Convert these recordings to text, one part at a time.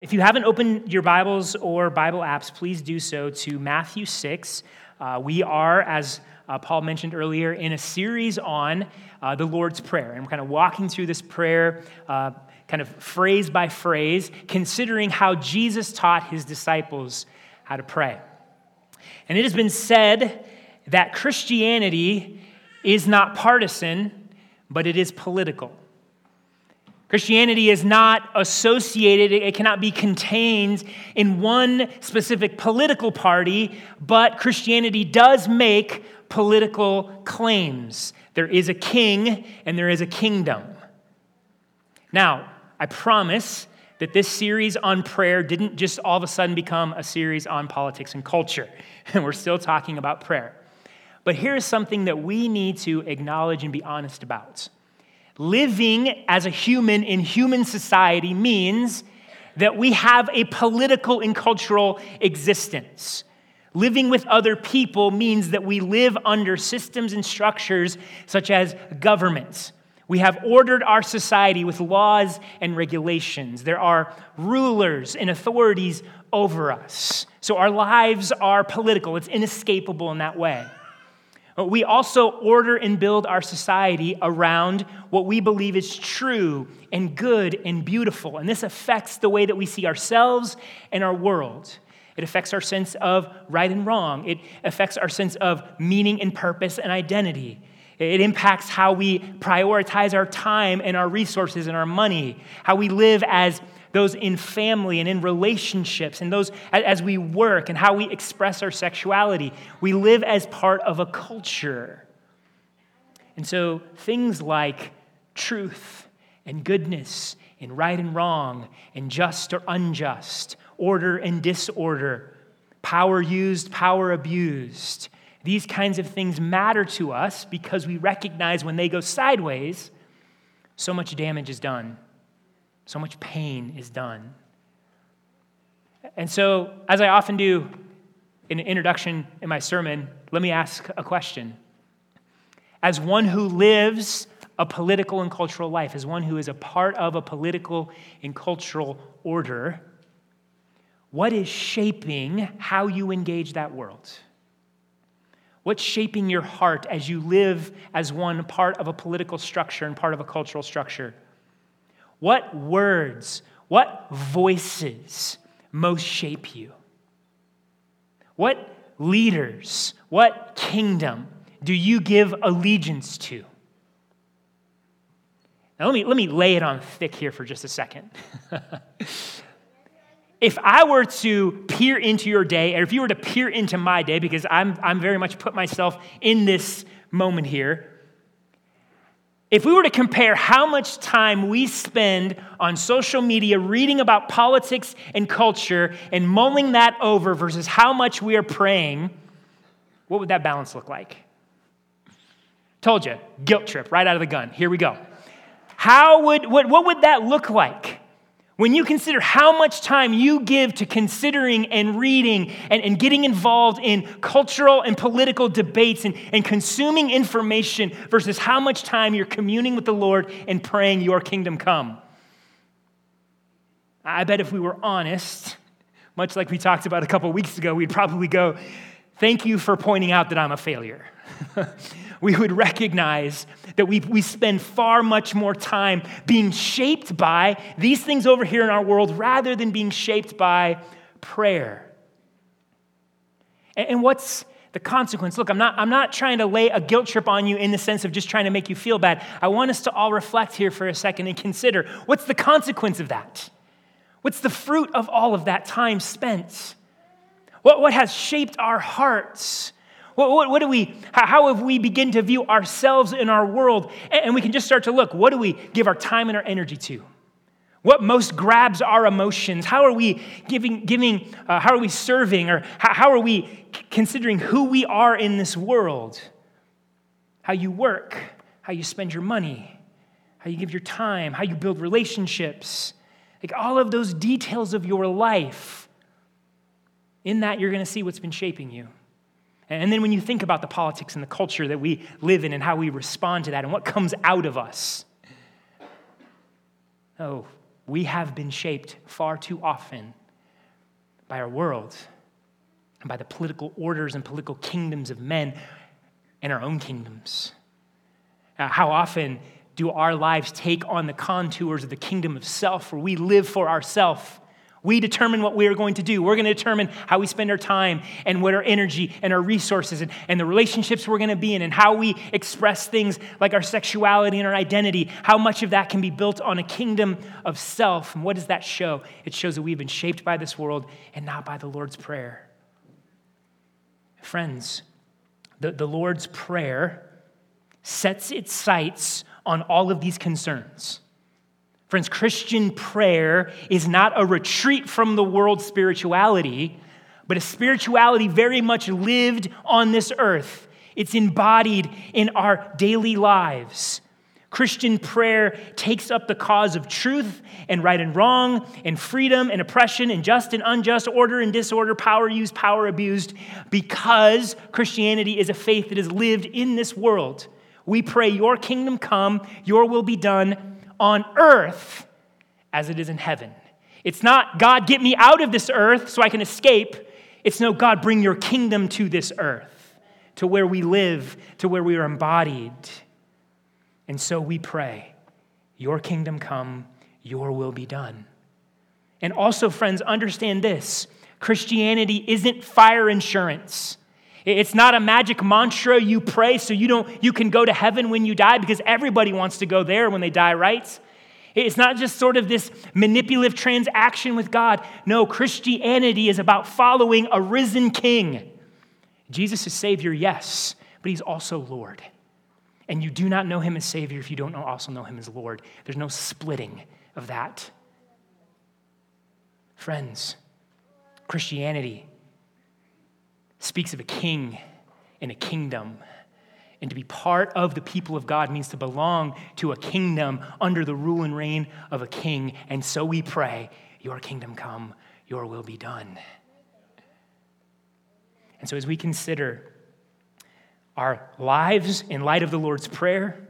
If you haven't opened your Bibles or Bible apps, please do so to Matthew 6. Uh, we are, as uh, Paul mentioned earlier, in a series on uh, the Lord's Prayer. And we're kind of walking through this prayer, uh, kind of phrase by phrase, considering how Jesus taught his disciples how to pray. And it has been said that Christianity is not partisan, but it is political. Christianity is not associated, it cannot be contained in one specific political party, but Christianity does make political claims. There is a king and there is a kingdom. Now, I promise that this series on prayer didn't just all of a sudden become a series on politics and culture. And we're still talking about prayer. But here's something that we need to acknowledge and be honest about. Living as a human in human society means that we have a political and cultural existence. Living with other people means that we live under systems and structures such as governments. We have ordered our society with laws and regulations. There are rulers and authorities over us. So our lives are political, it's inescapable in that way. We also order and build our society around what we believe is true and good and beautiful. And this affects the way that we see ourselves and our world. It affects our sense of right and wrong. It affects our sense of meaning and purpose and identity. It impacts how we prioritize our time and our resources and our money, how we live as those in family and in relationships, and those as we work and how we express our sexuality. We live as part of a culture. And so things like truth and goodness and right and wrong and just or unjust, order and disorder, power used, power abused, these kinds of things matter to us because we recognize when they go sideways, so much damage is done. So much pain is done. And so, as I often do in an introduction in my sermon, let me ask a question. As one who lives a political and cultural life, as one who is a part of a political and cultural order, what is shaping how you engage that world? What's shaping your heart as you live as one part of a political structure and part of a cultural structure? What words, what voices most shape you? What leaders, what kingdom do you give allegiance to? Now, let me, let me lay it on thick here for just a second. if I were to peer into your day, or if you were to peer into my day, because I'm, I'm very much put myself in this moment here, if we were to compare how much time we spend on social media reading about politics and culture and mulling that over versus how much we are praying, what would that balance look like? Told you, guilt trip right out of the gun. Here we go. How would, what, what would that look like? When you consider how much time you give to considering and reading and, and getting involved in cultural and political debates and, and consuming information versus how much time you're communing with the Lord and praying, Your kingdom come. I bet if we were honest, much like we talked about a couple weeks ago, we'd probably go, Thank you for pointing out that I'm a failure. we would recognize that we, we spend far much more time being shaped by these things over here in our world rather than being shaped by prayer. And, and what's the consequence? Look, I'm not, I'm not trying to lay a guilt trip on you in the sense of just trying to make you feel bad. I want us to all reflect here for a second and consider what's the consequence of that? What's the fruit of all of that time spent? What, what has shaped our hearts? What, what, what, do we, how have we begin to view ourselves in our world? And we can just start to look, what do we give our time and our energy to? What most grabs our emotions? How are we giving, giving uh, how are we serving? Or how, how are we considering who we are in this world? How you work, how you spend your money, how you give your time, how you build relationships. Like all of those details of your life. In that, you're going to see what's been shaping you. And then when you think about the politics and the culture that we live in and how we respond to that and what comes out of us, oh, we have been shaped far too often by our world and by the political orders and political kingdoms of men and our own kingdoms. Uh, how often do our lives take on the contours of the kingdom of self, where we live for ourselves? We determine what we are going to do. We're going to determine how we spend our time and what our energy and our resources and, and the relationships we're going to be in and how we express things like our sexuality and our identity. How much of that can be built on a kingdom of self. And what does that show? It shows that we've been shaped by this world and not by the Lord's Prayer. Friends, the, the Lord's Prayer sets its sights on all of these concerns. Friends, Christian prayer is not a retreat from the world's spirituality, but a spirituality very much lived on this earth. It's embodied in our daily lives. Christian prayer takes up the cause of truth and right and wrong, and freedom and oppression, and just and unjust, order and disorder, power used, power abused, because Christianity is a faith that is lived in this world. We pray, Your kingdom come, Your will be done on earth as it is in heaven. It's not, God, get me out of this earth so I can escape. It's no, God, bring your kingdom to this earth, to where we live, to where we are embodied. And so we pray, Your kingdom come, Your will be done. And also, friends, understand this Christianity isn't fire insurance. It's not a magic mantra you pray so you, don't, you can go to heaven when you die because everybody wants to go there when they die, right? It's not just sort of this manipulative transaction with God. No, Christianity is about following a risen king. Jesus is Savior, yes, but He's also Lord. And you do not know Him as Savior if you don't also know Him as Lord. There's no splitting of that. Friends, Christianity speaks of a king and a kingdom. And to be part of the people of God means to belong to a kingdom under the rule and reign of a king. And so we pray, Your kingdom come, Your will be done. And so as we consider our lives in light of the Lord's Prayer,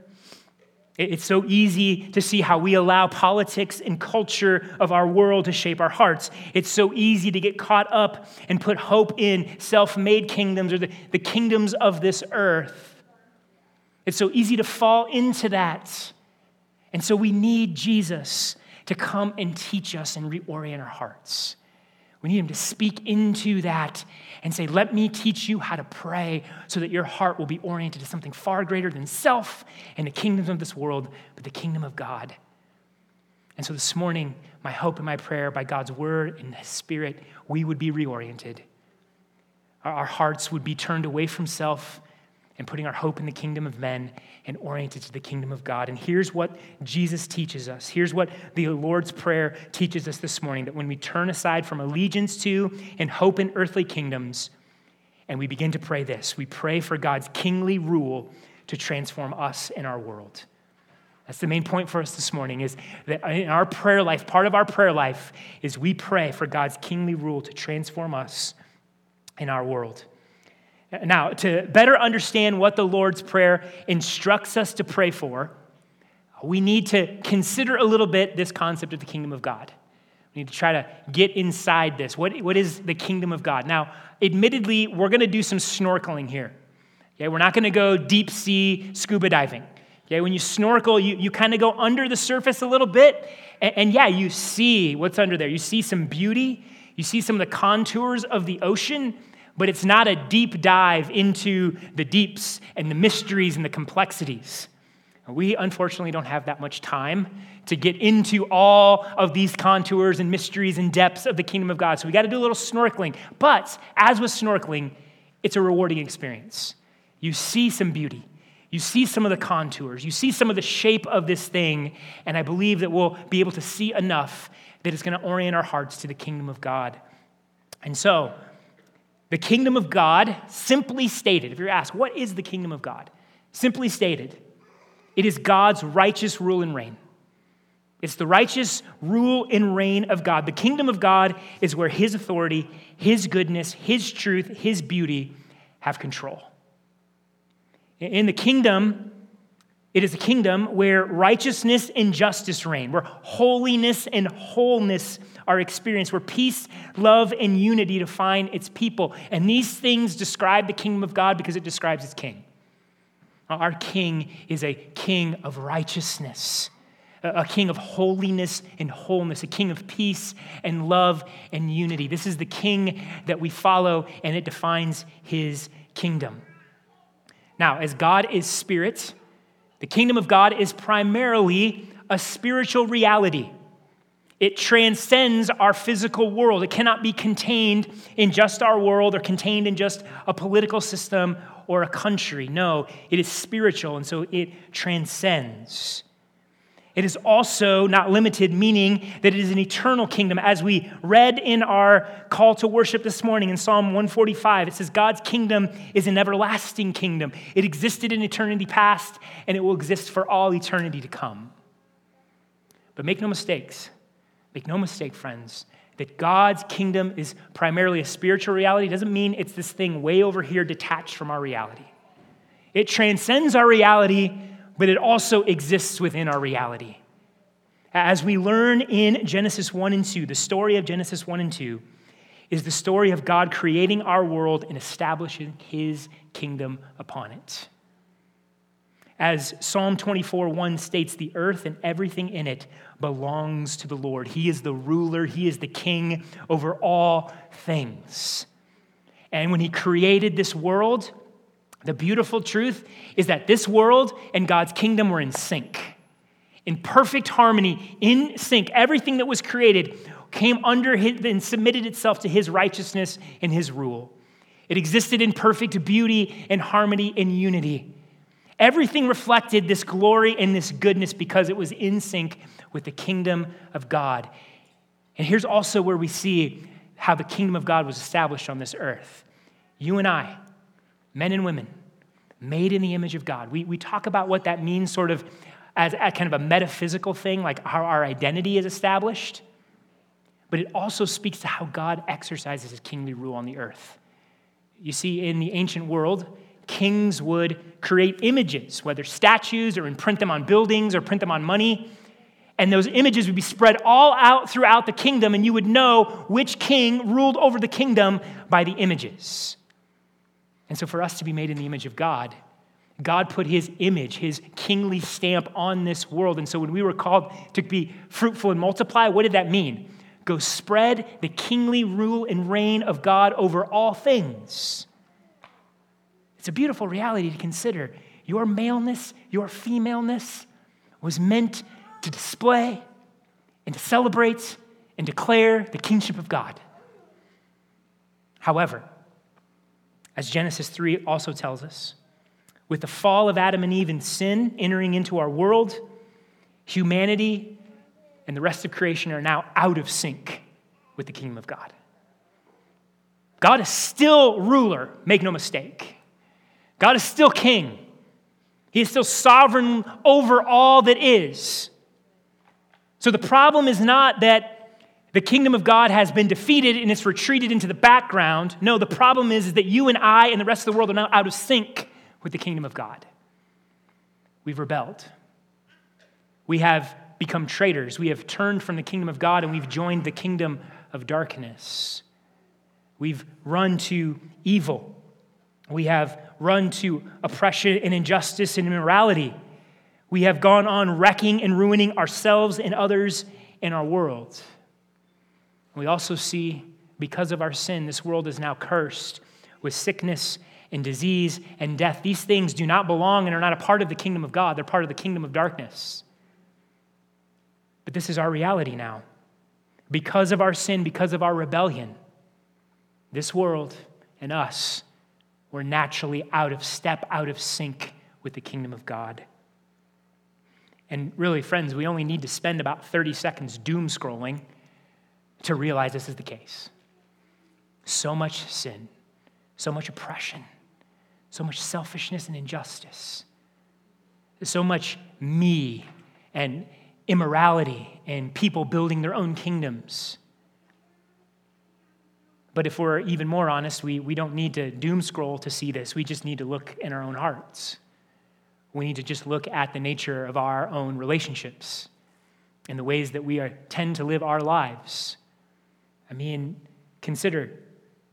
it's so easy to see how we allow politics and culture of our world to shape our hearts. It's so easy to get caught up and put hope in self made kingdoms or the, the kingdoms of this earth. It's so easy to fall into that. And so we need Jesus to come and teach us and reorient our hearts. We need him to speak into that and say, Let me teach you how to pray so that your heart will be oriented to something far greater than self and the kingdoms of this world, but the kingdom of God. And so this morning, my hope and my prayer by God's word and his spirit, we would be reoriented. Our hearts would be turned away from self and putting our hope in the kingdom of men and oriented to the kingdom of God. And here's what Jesus teaches us. Here's what the Lord's Prayer teaches us this morning that when we turn aside from allegiance to and hope in earthly kingdoms, and we begin to pray this, we pray for God's kingly rule to transform us and our world. That's the main point for us this morning is that in our prayer life, part of our prayer life is we pray for God's kingly rule to transform us in our world. Now, to better understand what the Lord's Prayer instructs us to pray for, we need to consider a little bit this concept of the kingdom of God. We need to try to get inside this. What, what is the kingdom of God? Now, admittedly, we're going to do some snorkeling here. Okay, we're not going to go deep sea scuba diving. Okay, when you snorkel, you, you kind of go under the surface a little bit, and, and yeah, you see what's under there. You see some beauty, you see some of the contours of the ocean, but it's not a deep dive into the deeps and the mysteries and the complexities. We unfortunately don't have that much time to get into all of these contours and mysteries and depths of the kingdom of God. So we got to do a little snorkeling. But as with snorkeling, it's a rewarding experience. You see some beauty. You see some of the contours. You see some of the shape of this thing. And I believe that we'll be able to see enough that it's going to orient our hearts to the kingdom of God. And so, the kingdom of God, simply stated, if you're asked, what is the kingdom of God? Simply stated, it is God's righteous rule and reign. It's the righteous rule and reign of God. The kingdom of God is where His authority, His goodness, His truth, His beauty have control. In the kingdom, It is a kingdom where righteousness and justice reign, where holiness and wholeness are experienced, where peace, love, and unity define its people. And these things describe the kingdom of God because it describes its king. Our king is a king of righteousness, a king of holiness and wholeness, a king of peace and love and unity. This is the king that we follow, and it defines his kingdom. Now, as God is spirit, the kingdom of God is primarily a spiritual reality. It transcends our physical world. It cannot be contained in just our world or contained in just a political system or a country. No, it is spiritual, and so it transcends. It is also not limited, meaning that it is an eternal kingdom. As we read in our call to worship this morning in Psalm 145, it says, God's kingdom is an everlasting kingdom. It existed in eternity past, and it will exist for all eternity to come. But make no mistakes. Make no mistake, friends, that God's kingdom is primarily a spiritual reality it doesn't mean it's this thing way over here detached from our reality. It transcends our reality but it also exists within our reality. As we learn in Genesis 1 and 2, the story of Genesis 1 and 2 is the story of God creating our world and establishing his kingdom upon it. As Psalm 24 1 states, the earth and everything in it belongs to the Lord. He is the ruler, He is the king over all things. And when He created this world, the beautiful truth is that this world and God's kingdom were in sync, in perfect harmony, in sync. Everything that was created came under his, and submitted itself to his righteousness and his rule. It existed in perfect beauty and harmony and unity. Everything reflected this glory and this goodness because it was in sync with the kingdom of God. And here's also where we see how the kingdom of God was established on this earth. You and I, men and women, made in the image of God. We, we talk about what that means sort of as, as kind of a metaphysical thing, like how our identity is established. But it also speaks to how God exercises his kingly rule on the earth. You see, in the ancient world, kings would create images, whether statues or imprint them on buildings or print them on money. And those images would be spread all out throughout the kingdom, and you would know which king ruled over the kingdom by the images. And so, for us to be made in the image of God, God put his image, his kingly stamp on this world. And so, when we were called to be fruitful and multiply, what did that mean? Go spread the kingly rule and reign of God over all things. It's a beautiful reality to consider. Your maleness, your femaleness was meant to display and to celebrate and declare the kingship of God. However, as Genesis 3 also tells us. With the fall of Adam and Eve and sin entering into our world, humanity and the rest of creation are now out of sync with the kingdom of God. God is still ruler, make no mistake. God is still king. He is still sovereign over all that is. So the problem is not that the kingdom of God has been defeated and it's retreated into the background. No, the problem is, is that you and I and the rest of the world are now out of sync with the kingdom of God. We've rebelled. We have become traitors. We have turned from the kingdom of God and we've joined the kingdom of darkness. We've run to evil. We have run to oppression and injustice and immorality. We have gone on wrecking and ruining ourselves and others in our world. We also see, because of our sin, this world is now cursed with sickness and disease and death. These things do not belong and are not a part of the kingdom of God, they're part of the kingdom of darkness. But this is our reality now. Because of our sin, because of our rebellion, this world and us were naturally out of step, out of sync with the kingdom of God. And really, friends, we only need to spend about 30 seconds doom scrolling to realize this is the case. So much sin, so much oppression, so much selfishness and injustice, so much me and immorality and people building their own kingdoms. But if we're even more honest, we, we don't need to doom scroll to see this. We just need to look in our own hearts. We need to just look at the nature of our own relationships and the ways that we are, tend to live our lives. I mean, consider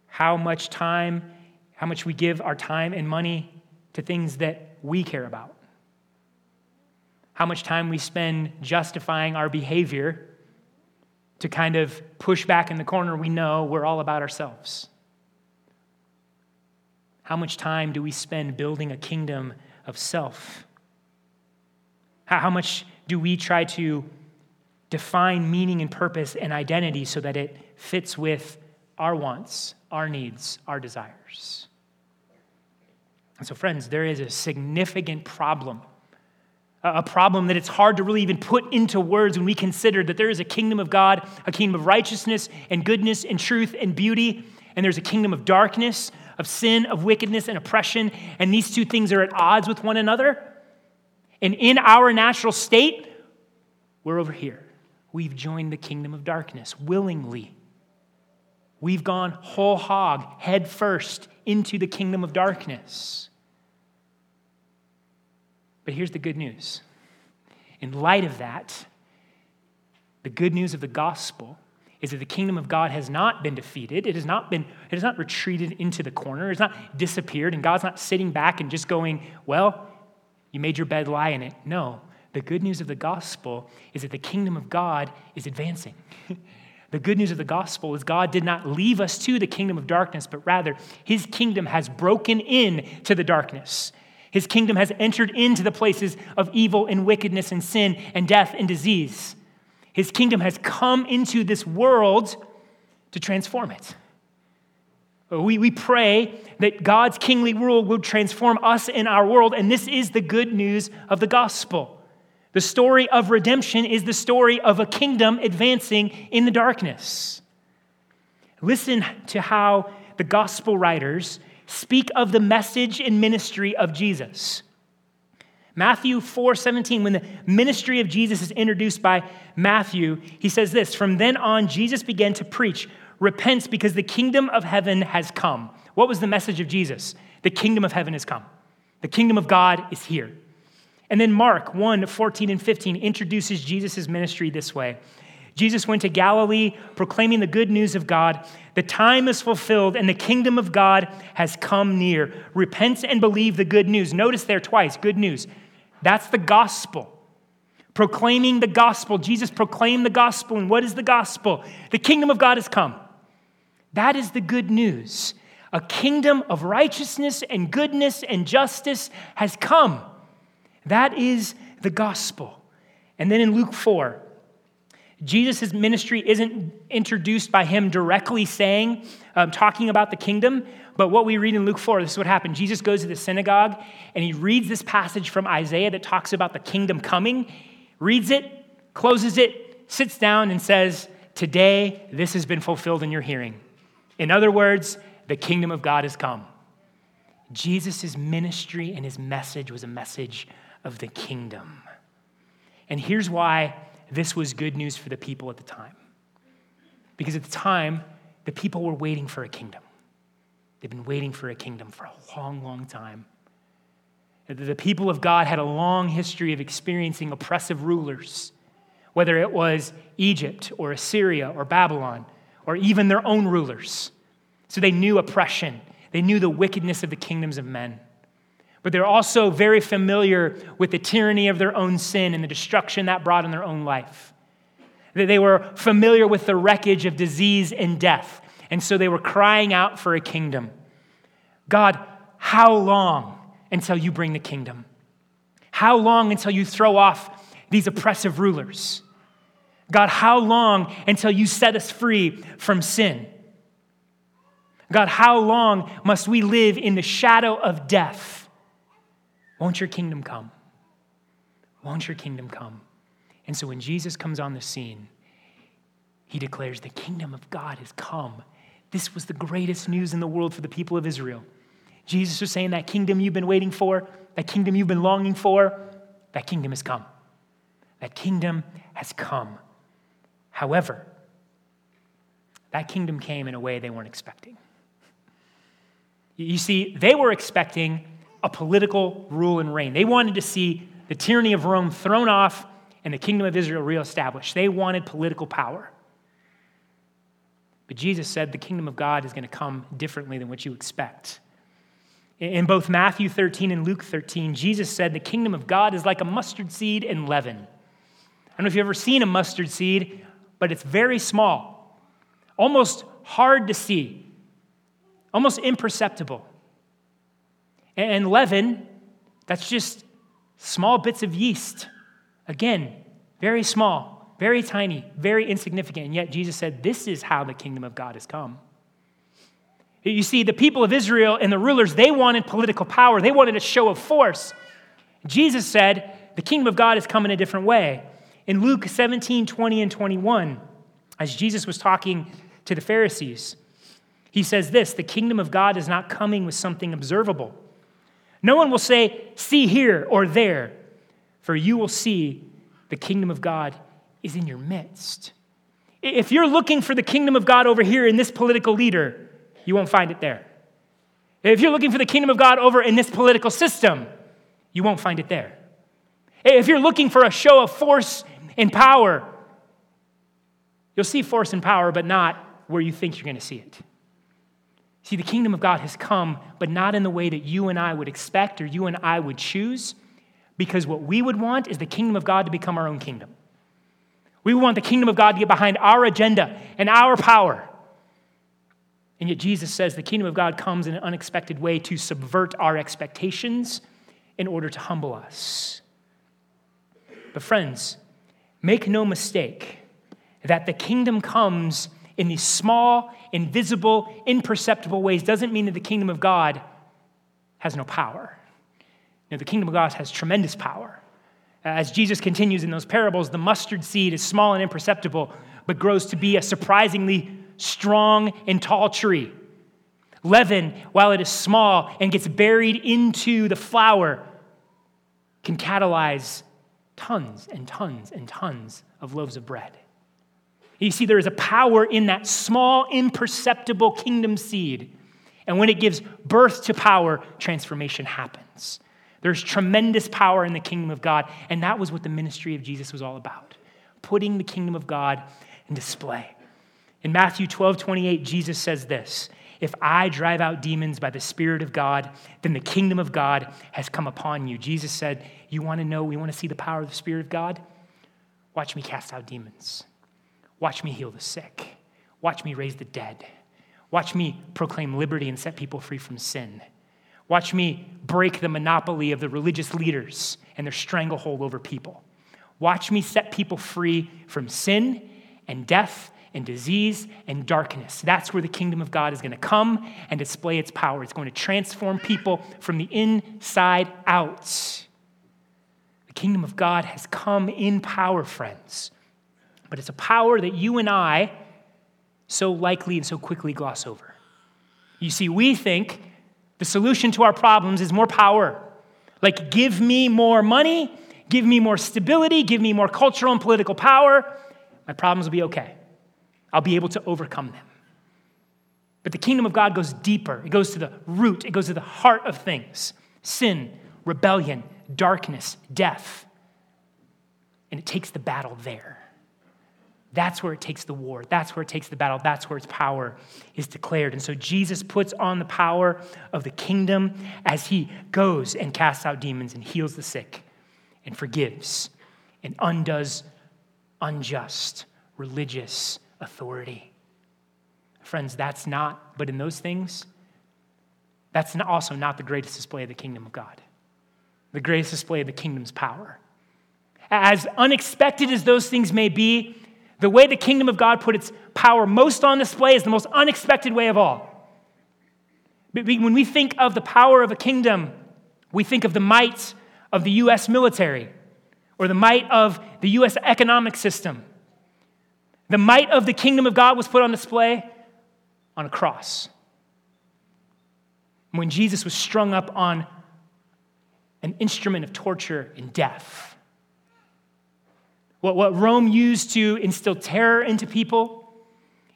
how much time, how much we give our time and money to things that we care about. How much time we spend justifying our behavior to kind of push back in the corner we know we're all about ourselves. How much time do we spend building a kingdom of self? How much do we try to define meaning and purpose and identity so that it fits with our wants, our needs, our desires? And so, friends, there is a significant problem. A problem that it's hard to really even put into words when we consider that there is a kingdom of God, a kingdom of righteousness and goodness and truth and beauty, and there's a kingdom of darkness, of sin, of wickedness and oppression, and these two things are at odds with one another. And in our natural state, we're over here. We've joined the kingdom of darkness willingly. We've gone whole hog, head first, into the kingdom of darkness. But here's the good news. In light of that, the good news of the gospel is that the kingdom of God has not been defeated. It has not been, it has not retreated into the corner. It's not disappeared, and God's not sitting back and just going, well, you made your bed, lie in it. No. The good news of the gospel is that the kingdom of God is advancing. the good news of the gospel is God did not leave us to the kingdom of darkness, but rather his kingdom has broken in to the darkness. His kingdom has entered into the places of evil and wickedness and sin and death and disease. His kingdom has come into this world to transform it. We, we pray that God's kingly rule will transform us in our world, and this is the good news of the gospel. The story of redemption is the story of a kingdom advancing in the darkness. Listen to how the gospel writers speak of the message and ministry of Jesus. Matthew 4 17, when the ministry of Jesus is introduced by Matthew, he says this From then on, Jesus began to preach repent because the kingdom of heaven has come. What was the message of Jesus? The kingdom of heaven has come. The kingdom of God is here. And then Mark 1 14 and 15 introduces Jesus' ministry this way Jesus went to Galilee proclaiming the good news of God. The time is fulfilled and the kingdom of God has come near. Repent and believe the good news. Notice there twice good news. That's the gospel. Proclaiming the gospel. Jesus proclaimed the gospel. And what is the gospel? The kingdom of God has come. That is the good news. A kingdom of righteousness and goodness and justice has come. That is the gospel. And then in Luke 4, Jesus' ministry isn't introduced by him directly saying, um, talking about the kingdom, but what we read in Luke 4, this is what happened. Jesus goes to the synagogue and he reads this passage from Isaiah that talks about the kingdom coming, reads it, closes it, sits down, and says, Today, this has been fulfilled in your hearing. In other words, the kingdom of God has come. Jesus' ministry and his message was a message of the kingdom. And here's why this was good news for the people at the time. Because at the time, the people were waiting for a kingdom. They've been waiting for a kingdom for a long, long time. The people of God had a long history of experiencing oppressive rulers, whether it was Egypt or Assyria or Babylon or even their own rulers. So they knew oppression, they knew the wickedness of the kingdoms of men. But they're also very familiar with the tyranny of their own sin and the destruction that brought in their own life. That they were familiar with the wreckage of disease and death. And so they were crying out for a kingdom. God, how long until you bring the kingdom? How long until you throw off these oppressive rulers? God, how long until you set us free from sin? God, how long must we live in the shadow of death? Won't your kingdom come? Won't your kingdom come? And so when Jesus comes on the scene, he declares, The kingdom of God has come. This was the greatest news in the world for the people of Israel. Jesus was saying, That kingdom you've been waiting for, that kingdom you've been longing for, that kingdom has come. That kingdom has come. However, that kingdom came in a way they weren't expecting. You see, they were expecting a political rule and reign. They wanted to see the tyranny of Rome thrown off and the kingdom of Israel reestablished. They wanted political power. But Jesus said the kingdom of God is going to come differently than what you expect. In both Matthew 13 and Luke 13, Jesus said the kingdom of God is like a mustard seed and leaven. I don't know if you've ever seen a mustard seed, but it's very small, almost hard to see, almost imperceptible. And leaven, that's just small bits of yeast. Again, very small, very tiny, very insignificant. And yet Jesus said, This is how the kingdom of God has come. You see, the people of Israel and the rulers, they wanted political power, they wanted a show of force. Jesus said, The kingdom of God has come in a different way. In Luke 17, 20, and 21, as Jesus was talking to the Pharisees, he says this The kingdom of God is not coming with something observable. No one will say, See here or there, for you will see the kingdom of God is in your midst. If you're looking for the kingdom of God over here in this political leader, you won't find it there. If you're looking for the kingdom of God over in this political system, you won't find it there. If you're looking for a show of force and power, you'll see force and power, but not where you think you're going to see it. See, the kingdom of God has come, but not in the way that you and I would expect or you and I would choose, because what we would want is the kingdom of God to become our own kingdom. We want the kingdom of God to get behind our agenda and our power. And yet, Jesus says the kingdom of God comes in an unexpected way to subvert our expectations in order to humble us. But, friends, make no mistake that the kingdom comes in these small, invisible, imperceptible ways doesn't mean that the kingdom of God has no power. No, the kingdom of God has tremendous power. Uh, as Jesus continues in those parables, the mustard seed is small and imperceptible, but grows to be a surprisingly strong and tall tree. Leaven, while it is small and gets buried into the flour, can catalyze tons and tons and tons of loaves of bread. You see, there is a power in that small, imperceptible kingdom seed. And when it gives birth to power, transformation happens. There's tremendous power in the kingdom of God. And that was what the ministry of Jesus was all about putting the kingdom of God in display. In Matthew 12, 28, Jesus says this If I drive out demons by the Spirit of God, then the kingdom of God has come upon you. Jesus said, You want to know, we want to see the power of the Spirit of God? Watch me cast out demons. Watch me heal the sick. Watch me raise the dead. Watch me proclaim liberty and set people free from sin. Watch me break the monopoly of the religious leaders and their stranglehold over people. Watch me set people free from sin and death and disease and darkness. That's where the kingdom of God is going to come and display its power. It's going to transform people from the inside out. The kingdom of God has come in power, friends. But it's a power that you and I so likely and so quickly gloss over. You see, we think the solution to our problems is more power. Like, give me more money, give me more stability, give me more cultural and political power. My problems will be okay. I'll be able to overcome them. But the kingdom of God goes deeper, it goes to the root, it goes to the heart of things sin, rebellion, darkness, death. And it takes the battle there. That's where it takes the war. That's where it takes the battle. That's where its power is declared. And so Jesus puts on the power of the kingdom as he goes and casts out demons and heals the sick and forgives and undoes unjust religious authority. Friends, that's not, but in those things, that's also not the greatest display of the kingdom of God. The greatest display of the kingdom's power. As unexpected as those things may be, the way the kingdom of God put its power most on display is the most unexpected way of all. When we think of the power of a kingdom, we think of the might of the U.S. military or the might of the U.S. economic system. The might of the kingdom of God was put on display on a cross. When Jesus was strung up on an instrument of torture and death. What, what Rome used to instill terror into people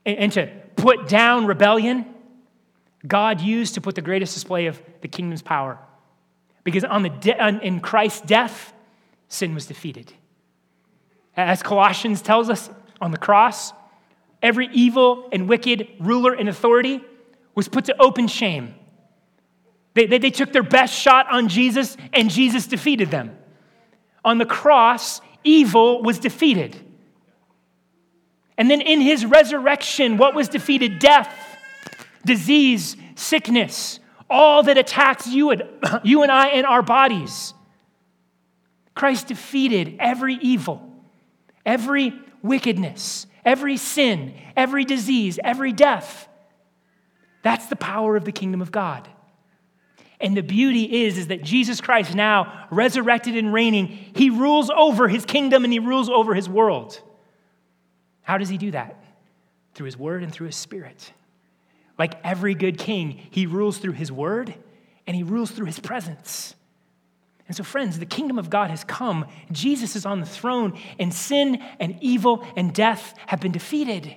and, and to put down rebellion, God used to put the greatest display of the kingdom's power Because on the de- in Christ's death, sin was defeated. As Colossians tells us on the cross, every evil and wicked ruler and authority was put to open shame. They, they, they, took their best shot on Jesus, and Jesus defeated them. On the cross, evil was defeated. And then in his resurrection, what was defeated? Death, disease, sickness, all that attacks you and, you and I in our bodies. Christ defeated every evil, every wickedness, every sin, every disease, every death. That's the power of the kingdom of God. And the beauty is, is that Jesus Christ, now resurrected and reigning, he rules over his kingdom and he rules over his world. How does he do that? Through his word and through his spirit. Like every good king, he rules through his word and he rules through his presence. And so, friends, the kingdom of God has come. Jesus is on the throne, and sin and evil and death have been defeated.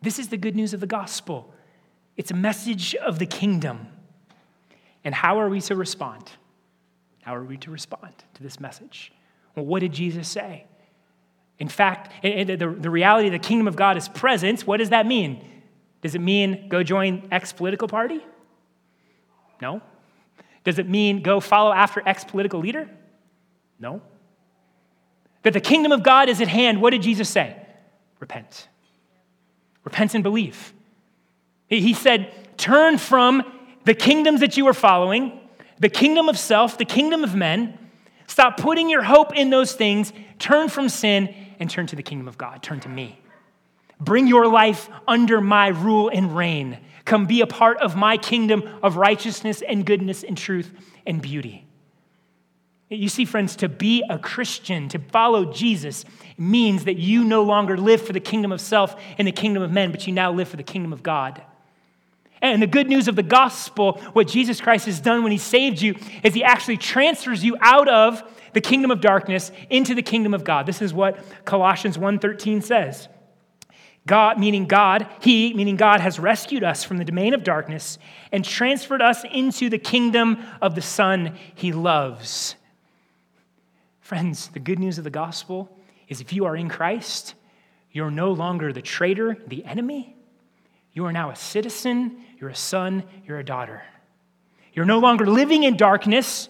This is the good news of the gospel. It's a message of the kingdom. And how are we to respond? How are we to respond to this message? Well, what did Jesus say? In fact, the, the reality of the kingdom of God is present. What does that mean? Does it mean go join X political party? No. Does it mean go follow after X political leader? No. That the kingdom of God is at hand, what did Jesus say? Repent. Repent and believe. He said, Turn from the kingdoms that you are following, the kingdom of self, the kingdom of men. Stop putting your hope in those things. Turn from sin and turn to the kingdom of God. Turn to me. Bring your life under my rule and reign. Come be a part of my kingdom of righteousness and goodness and truth and beauty. You see, friends, to be a Christian, to follow Jesus, means that you no longer live for the kingdom of self and the kingdom of men, but you now live for the kingdom of God. And the good news of the gospel, what Jesus Christ has done when he saved you, is he actually transfers you out of the kingdom of darkness into the kingdom of God. This is what Colossians 1:13 says. God, meaning God, He, meaning God, has rescued us from the domain of darkness and transferred us into the kingdom of the Son He loves. Friends, the good news of the gospel is if you are in Christ, you're no longer the traitor, the enemy. You are now a citizen, you're a son, you're a daughter. You're no longer living in darkness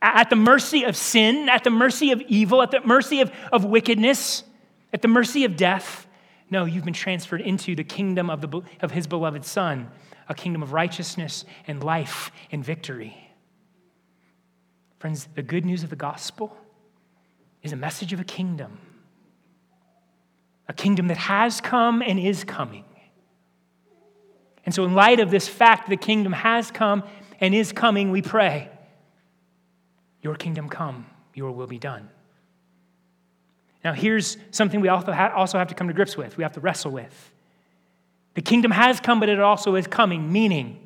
at the mercy of sin, at the mercy of evil, at the mercy of, of wickedness, at the mercy of death. No, you've been transferred into the kingdom of, the, of his beloved Son, a kingdom of righteousness and life and victory. Friends, the good news of the gospel is a message of a kingdom, a kingdom that has come and is coming. And so, in light of this fact, the kingdom has come and is coming, we pray, Your kingdom come, your will be done. Now, here's something we also have to come to grips with, we have to wrestle with. The kingdom has come, but it also is coming, meaning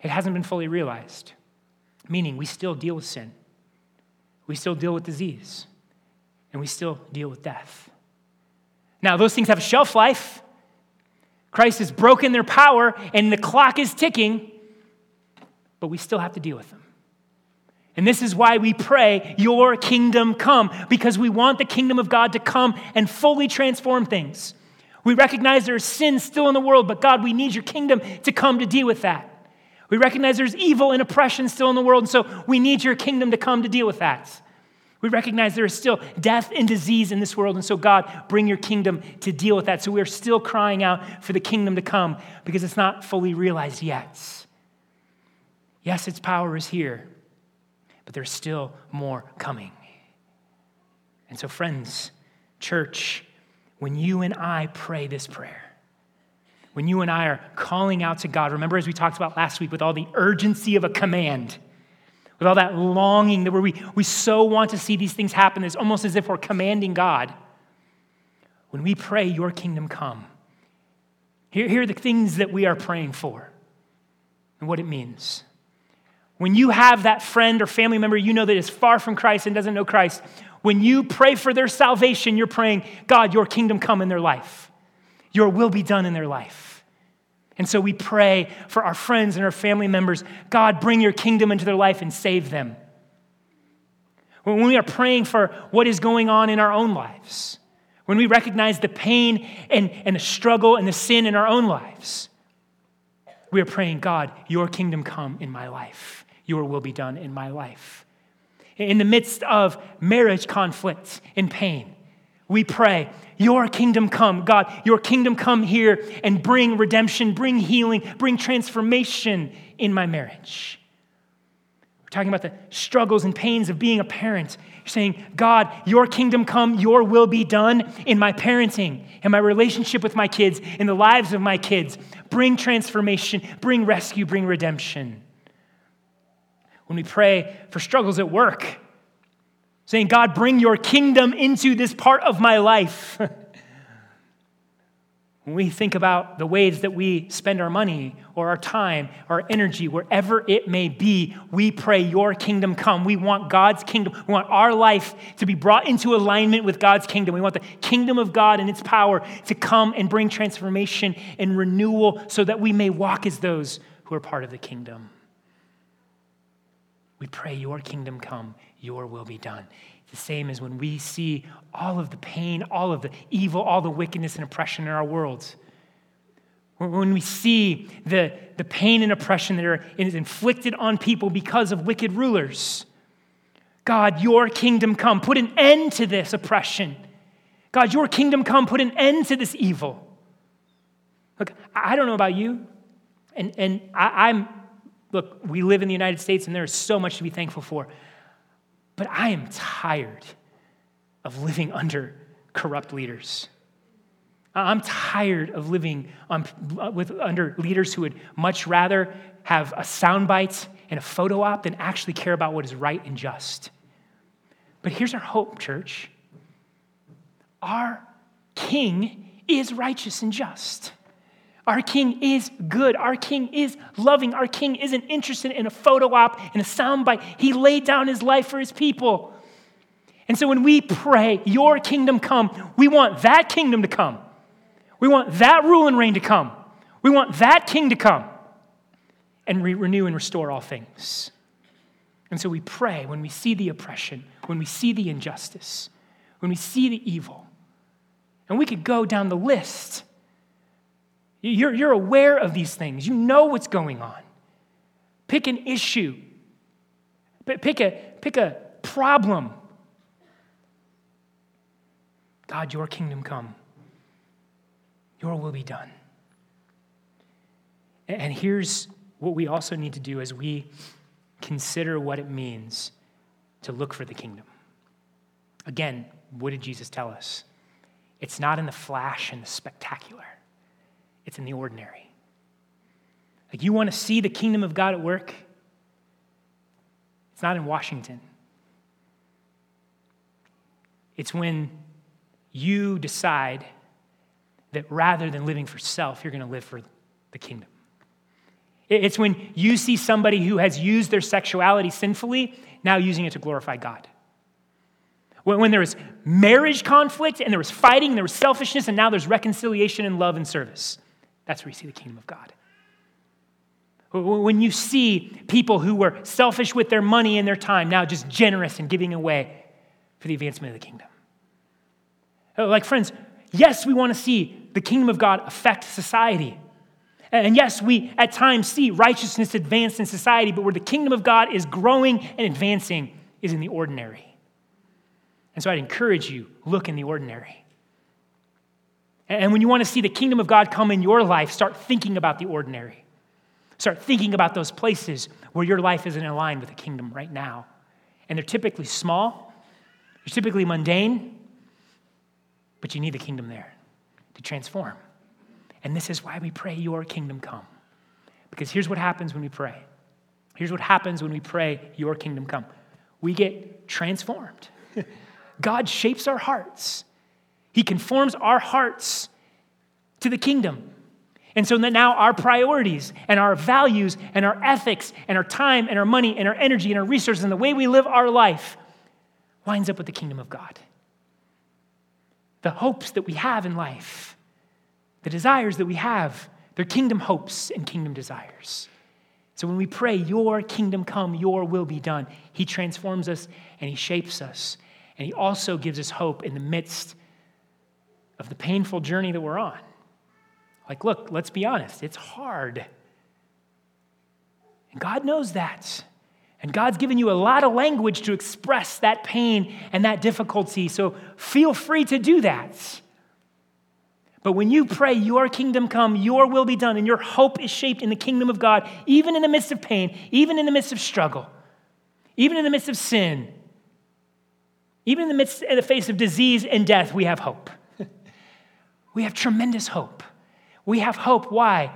it hasn't been fully realized. Meaning we still deal with sin, we still deal with disease, and we still deal with death. Now, those things have a shelf life. Christ has broken their power, and the clock is ticking, but we still have to deal with them. And this is why we pray, Your kingdom come, because we want the kingdom of God to come and fully transform things. We recognize there's sin still in the world, but God, we need your kingdom to come to deal with that. We recognize there's evil and oppression still in the world, and so we need your kingdom to come to deal with that. We recognize there is still death and disease in this world, and so God, bring your kingdom to deal with that. So we're still crying out for the kingdom to come because it's not fully realized yet. Yes, its power is here, but there's still more coming. And so, friends, church, when you and I pray this prayer, when you and I are calling out to God, remember as we talked about last week with all the urgency of a command, with all that longing that we, we so want to see these things happen, it's almost as if we're commanding God. When we pray, Your kingdom come, here, here are the things that we are praying for and what it means. When you have that friend or family member you know that is far from Christ and doesn't know Christ, when you pray for their salvation, you're praying, God, your kingdom come in their life. Your will be done in their life. And so we pray for our friends and our family members God, bring your kingdom into their life and save them. When we are praying for what is going on in our own lives, when we recognize the pain and, and the struggle and the sin in our own lives, we are praying, God, your kingdom come in my life, your will be done in my life. In the midst of marriage conflict and pain, we pray, Your kingdom come. God, your kingdom come here and bring redemption, bring healing, bring transformation in my marriage. We're talking about the struggles and pains of being a parent. You're saying, God, your kingdom come, your will be done in my parenting, in my relationship with my kids, in the lives of my kids. Bring transformation, bring rescue, bring redemption. When we pray for struggles at work, saying, God, bring your kingdom into this part of my life. when we think about the ways that we spend our money or our time, our energy, wherever it may be, we pray, Your kingdom come. We want God's kingdom. We want our life to be brought into alignment with God's kingdom. We want the kingdom of God and its power to come and bring transformation and renewal so that we may walk as those who are part of the kingdom. We pray, Your kingdom come your will be done. The same as when we see all of the pain, all of the evil, all the wickedness and oppression in our world. When we see the, the pain and oppression that are, is inflicted on people because of wicked rulers. God, your kingdom come. Put an end to this oppression. God, your kingdom come. Put an end to this evil. Look, I don't know about you, and, and I, I'm, look, we live in the United States and there is so much to be thankful for. But I am tired of living under corrupt leaders. I'm tired of living on, with, under leaders who would much rather have a soundbite and a photo op than actually care about what is right and just. But here's our hope, church. Our King is righteous and just. Our King is good. Our King is loving. Our King isn't interested in a photo op and a soundbite. He laid down his life for his people. And so when we pray, Your kingdom come, we want that kingdom to come. We want that rule and reign to come. We want that king to come and re- renew and restore all things. And so we pray when we see the oppression, when we see the injustice, when we see the evil. And we could go down the list you're, you're aware of these things, you know what's going on. Pick an issue, pick a, pick a problem. God, your kingdom come, your will be done. And here's what we also need to do as we consider what it means to look for the kingdom. Again, what did Jesus tell us? It's not in the flash and the spectacular it's in the ordinary. Like, you want to see the kingdom of God at work? It's not in Washington. It's when you decide that rather than living for self, you're going to live for the kingdom. It's when you see somebody who has used their sexuality sinfully, now using it to glorify God. When there was marriage conflict and there was fighting, there was selfishness, and now there's reconciliation and love and service. That's where you see the kingdom of God. When you see people who were selfish with their money and their time, now just generous and giving away for the advancement of the kingdom. Uh, like, friends, yes, we want to see the kingdom of God affect society. And yes, we at times see righteousness advance in society, but where the kingdom of God is growing and advancing is in the ordinary. And so I'd encourage you look in the ordinary. And when you want to see the kingdom of God come in your life, start thinking about the ordinary. Start thinking about those places where your life isn't aligned with the kingdom right now. And they're typically small, they're typically mundane, but you need the kingdom there to transform. And this is why we pray, Your kingdom come. Because here's what happens when we pray. Here's what happens when we pray, Your kingdom come. We get transformed. God shapes our hearts he conforms our hearts to the kingdom. And so now our priorities and our values and our ethics and our time and our money and our energy and our resources and the way we live our life lines up with the kingdom of God. The hopes that we have in life, the desires that we have They're kingdom hopes and kingdom desires. So when we pray, Your kingdom come, Your will be done, He transforms us and He shapes us. And He also gives us hope in the midst of the painful journey that we're on. Like, look, let's be honest, it's hard. And God knows that. And God's given you a lot of language to express that pain and that difficulty. So feel free to do that. But when you pray, Your kingdom come, Your will be done, and your hope is shaped in the kingdom of God, even in the midst of pain, even in the midst of struggle, even in the midst of sin, even in the midst, in the face of disease and death, we have hope. We have tremendous hope. We have hope. Why?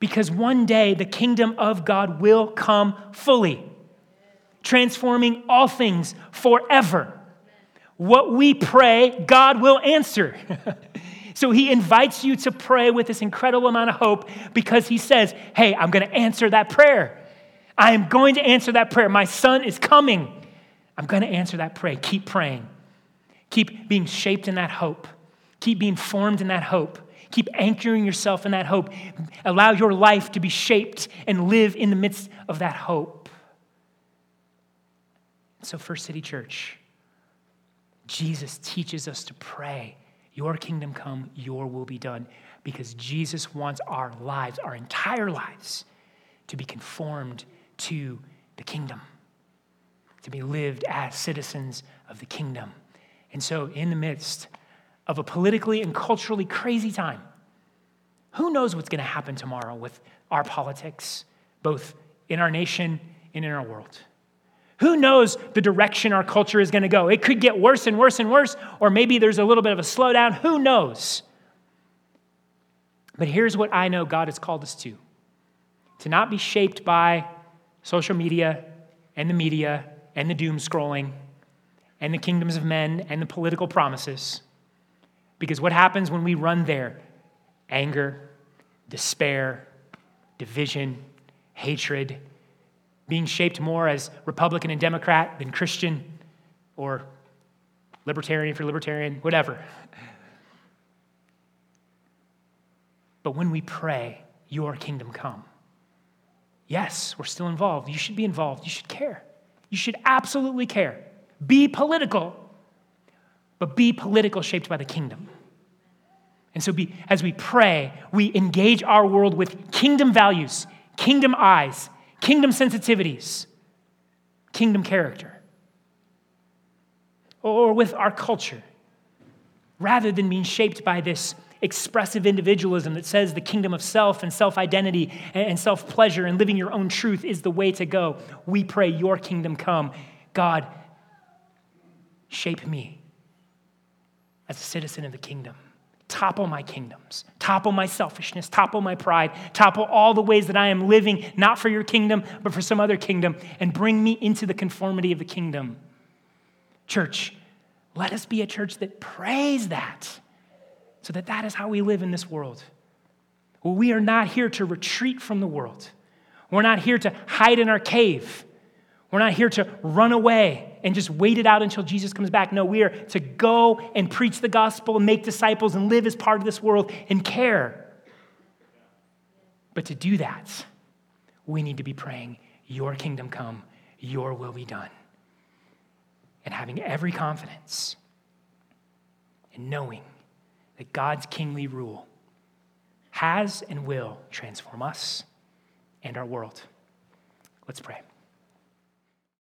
Because one day the kingdom of God will come fully, transforming all things forever. What we pray, God will answer. So he invites you to pray with this incredible amount of hope because he says, Hey, I'm going to answer that prayer. I am going to answer that prayer. My son is coming. I'm going to answer that prayer. Keep praying. Keep being shaped in that hope. Keep being formed in that hope. Keep anchoring yourself in that hope. Allow your life to be shaped and live in the midst of that hope. So, First City Church, Jesus teaches us to pray your kingdom come, your will be done. Because Jesus wants our lives, our entire lives, to be conformed to the kingdom, to be lived as citizens of the kingdom. And so, in the midst of a politically and culturally crazy time, who knows what's going to happen tomorrow with our politics, both in our nation and in our world? Who knows the direction our culture is going to go? It could get worse and worse and worse, or maybe there's a little bit of a slowdown. Who knows? But here's what I know God has called us to to not be shaped by social media and the media and the doom scrolling and the kingdoms of men and the political promises. Because what happens when we run there? Anger, despair, division, hatred, being shaped more as Republican and Democrat than Christian or libertarian for libertarian, whatever. But when we pray, Your kingdom come, yes, we're still involved. You should be involved. You should care. You should absolutely care. Be political, but be political shaped by the kingdom. And so, be, as we pray, we engage our world with kingdom values, kingdom eyes, kingdom sensitivities, kingdom character, or with our culture, rather than being shaped by this expressive individualism that says the kingdom of self and self identity and self pleasure and living your own truth is the way to go. We pray, Your kingdom come. God, shape me as a citizen of the kingdom topple my kingdoms, topple my selfishness, topple my pride, topple all the ways that I am living, not for your kingdom, but for some other kingdom, and bring me into the conformity of the kingdom. Church, let us be a church that prays that, so that that is how we live in this world. We are not here to retreat from the world. We're not here to hide in our cave. We're not here to run away and just wait it out until Jesus comes back. No, we are to go and preach the gospel and make disciples and live as part of this world and care. But to do that, we need to be praying, Your kingdom come, Your will be done. And having every confidence and knowing that God's kingly rule has and will transform us and our world. Let's pray.